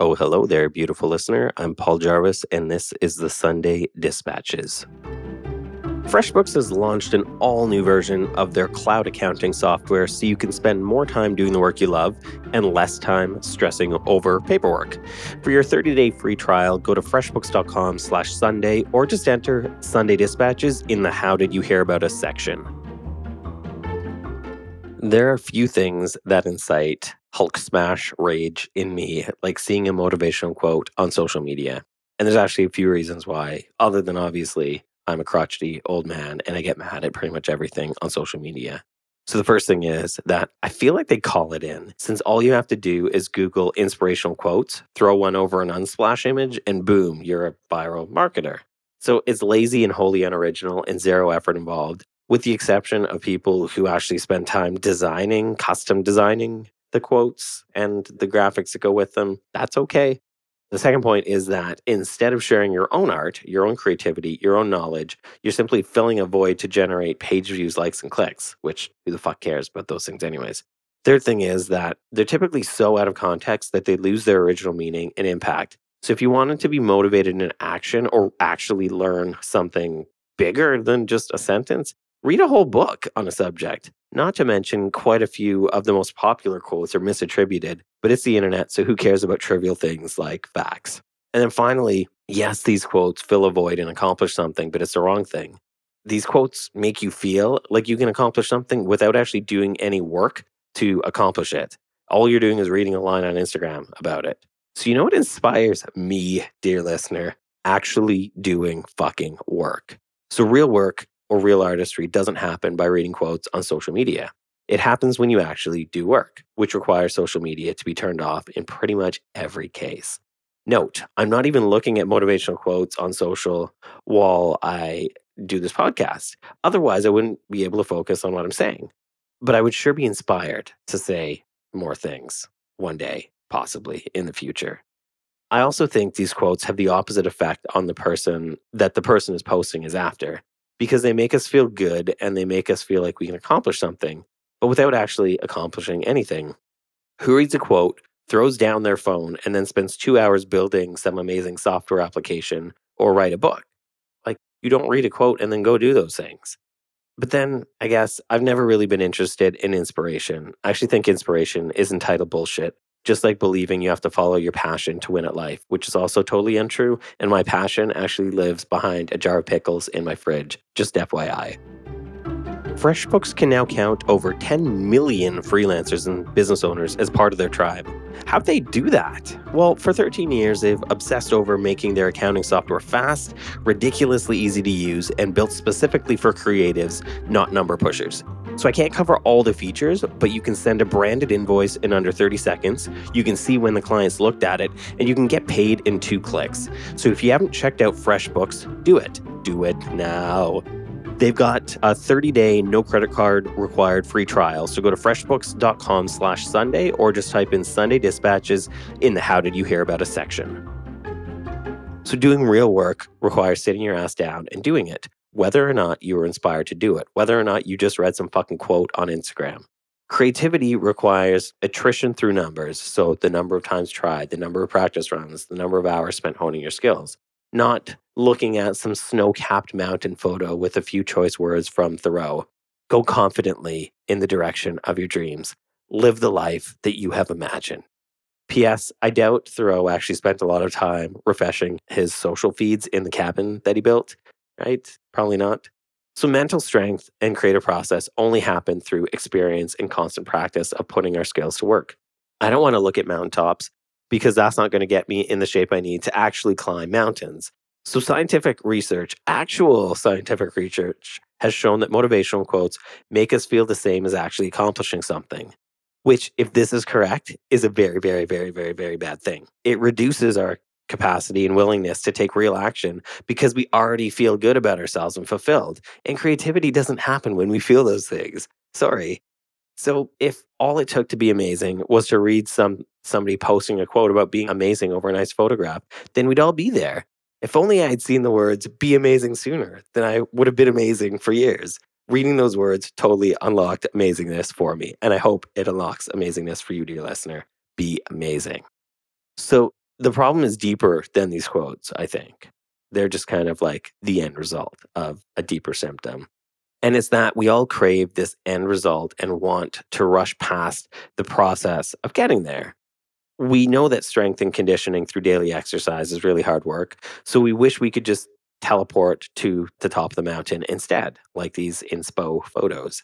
Oh, hello there, beautiful listener. I'm Paul Jarvis, and this is the Sunday Dispatches. FreshBooks has launched an all new version of their cloud accounting software so you can spend more time doing the work you love and less time stressing over paperwork. For your 30 day free trial, go to freshbooks.com slash Sunday or just enter Sunday Dispatches in the How Did You Hear About Us section. There are few things that incite Hulk smash rage in me, like seeing a motivational quote on social media. And there's actually a few reasons why, other than obviously I'm a crotchety old man and I get mad at pretty much everything on social media. So the first thing is that I feel like they call it in since all you have to do is Google inspirational quotes, throw one over an unsplash image, and boom, you're a viral marketer. So it's lazy and wholly unoriginal and zero effort involved, with the exception of people who actually spend time designing, custom designing the quotes and the graphics that go with them. That's okay. The second point is that instead of sharing your own art, your own creativity, your own knowledge, you're simply filling a void to generate page views, likes, and clicks, which who the fuck cares about those things, anyways. Third thing is that they're typically so out of context that they lose their original meaning and impact. So if you wanted to be motivated in action or actually learn something bigger than just a sentence, read a whole book on a subject. Not to mention, quite a few of the most popular quotes are misattributed, but it's the internet, so who cares about trivial things like facts? And then finally, yes, these quotes fill a void and accomplish something, but it's the wrong thing. These quotes make you feel like you can accomplish something without actually doing any work to accomplish it. All you're doing is reading a line on Instagram about it. So, you know what inspires me, dear listener? Actually doing fucking work. So, real work or real artistry doesn't happen by reading quotes on social media. It happens when you actually do work, which requires social media to be turned off in pretty much every case. Note, I'm not even looking at motivational quotes on social while I do this podcast. Otherwise, I wouldn't be able to focus on what I'm saying. But I would sure be inspired to say more things one day, possibly in the future. I also think these quotes have the opposite effect on the person that the person is posting is after because they make us feel good and they make us feel like we can accomplish something, but without actually accomplishing anything. Who reads a quote, throws down their phone, and then spends two hours building some amazing software application or write a book? Like, you don't read a quote and then go do those things. But then I guess I've never really been interested in inspiration. I actually think inspiration is entitled bullshit just like believing you have to follow your passion to win at life, which is also totally untrue. And my passion actually lives behind a jar of pickles in my fridge, just FYI. FreshBooks can now count over 10 million freelancers and business owners as part of their tribe. How'd they do that? Well, for 13 years, they've obsessed over making their accounting software fast, ridiculously easy to use, and built specifically for creatives, not number pushers. So I can't cover all the features, but you can send a branded invoice in under 30 seconds. You can see when the clients looked at it, and you can get paid in two clicks. So if you haven't checked out FreshBooks, do it. Do it now. They've got a 30-day no credit card required free trial. So go to freshbooks.com slash Sunday or just type in Sunday dispatches in the how did you hear about us section. So doing real work requires sitting your ass down and doing it, whether or not you were inspired to do it, whether or not you just read some fucking quote on Instagram. Creativity requires attrition through numbers. So the number of times tried, the number of practice runs, the number of hours spent honing your skills not looking at some snow capped mountain photo with a few choice words from Thoreau. Go confidently in the direction of your dreams. Live the life that you have imagined. P.S. I doubt Thoreau actually spent a lot of time refreshing his social feeds in the cabin that he built, right? Probably not. So, mental strength and creative process only happen through experience and constant practice of putting our skills to work. I don't want to look at mountaintops because that's not going to get me in the shape I need to actually climb mountains. So, scientific research, actual scientific research, has shown that motivational quotes make us feel the same as actually accomplishing something, which, if this is correct, is a very, very, very, very, very bad thing. It reduces our capacity and willingness to take real action because we already feel good about ourselves and fulfilled. And creativity doesn't happen when we feel those things. Sorry. So if all it took to be amazing was to read some somebody posting a quote about being amazing over a nice photograph, then we'd all be there. If only I had seen the words be amazing sooner, then I would have been amazing for years. Reading those words totally unlocked amazingness for me. And I hope it unlocks amazingness for you, dear listener. Be amazing. So The problem is deeper than these quotes, I think. They're just kind of like the end result of a deeper symptom. And it's that we all crave this end result and want to rush past the process of getting there. We know that strength and conditioning through daily exercise is really hard work. So we wish we could just teleport to the top of the mountain instead, like these inspo photos.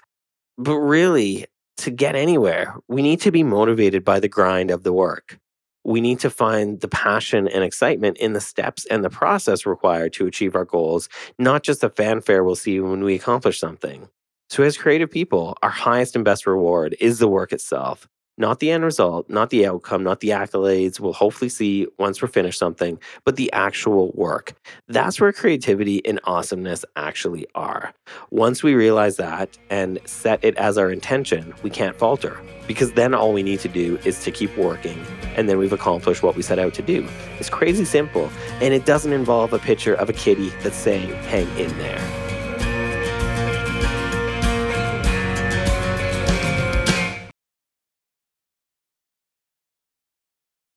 But really, to get anywhere, we need to be motivated by the grind of the work. We need to find the passion and excitement in the steps and the process required to achieve our goals, not just the fanfare we'll see when we accomplish something. So, as creative people, our highest and best reward is the work itself not the end result, not the outcome, not the accolades we'll hopefully see once we're finished something, but the actual work. That's where creativity and awesomeness actually are. Once we realize that and set it as our intention, we can't falter because then all we need to do is to keep working and then we've accomplished what we set out to do. It's crazy simple and it doesn't involve a picture of a kitty that's saying, hang in there.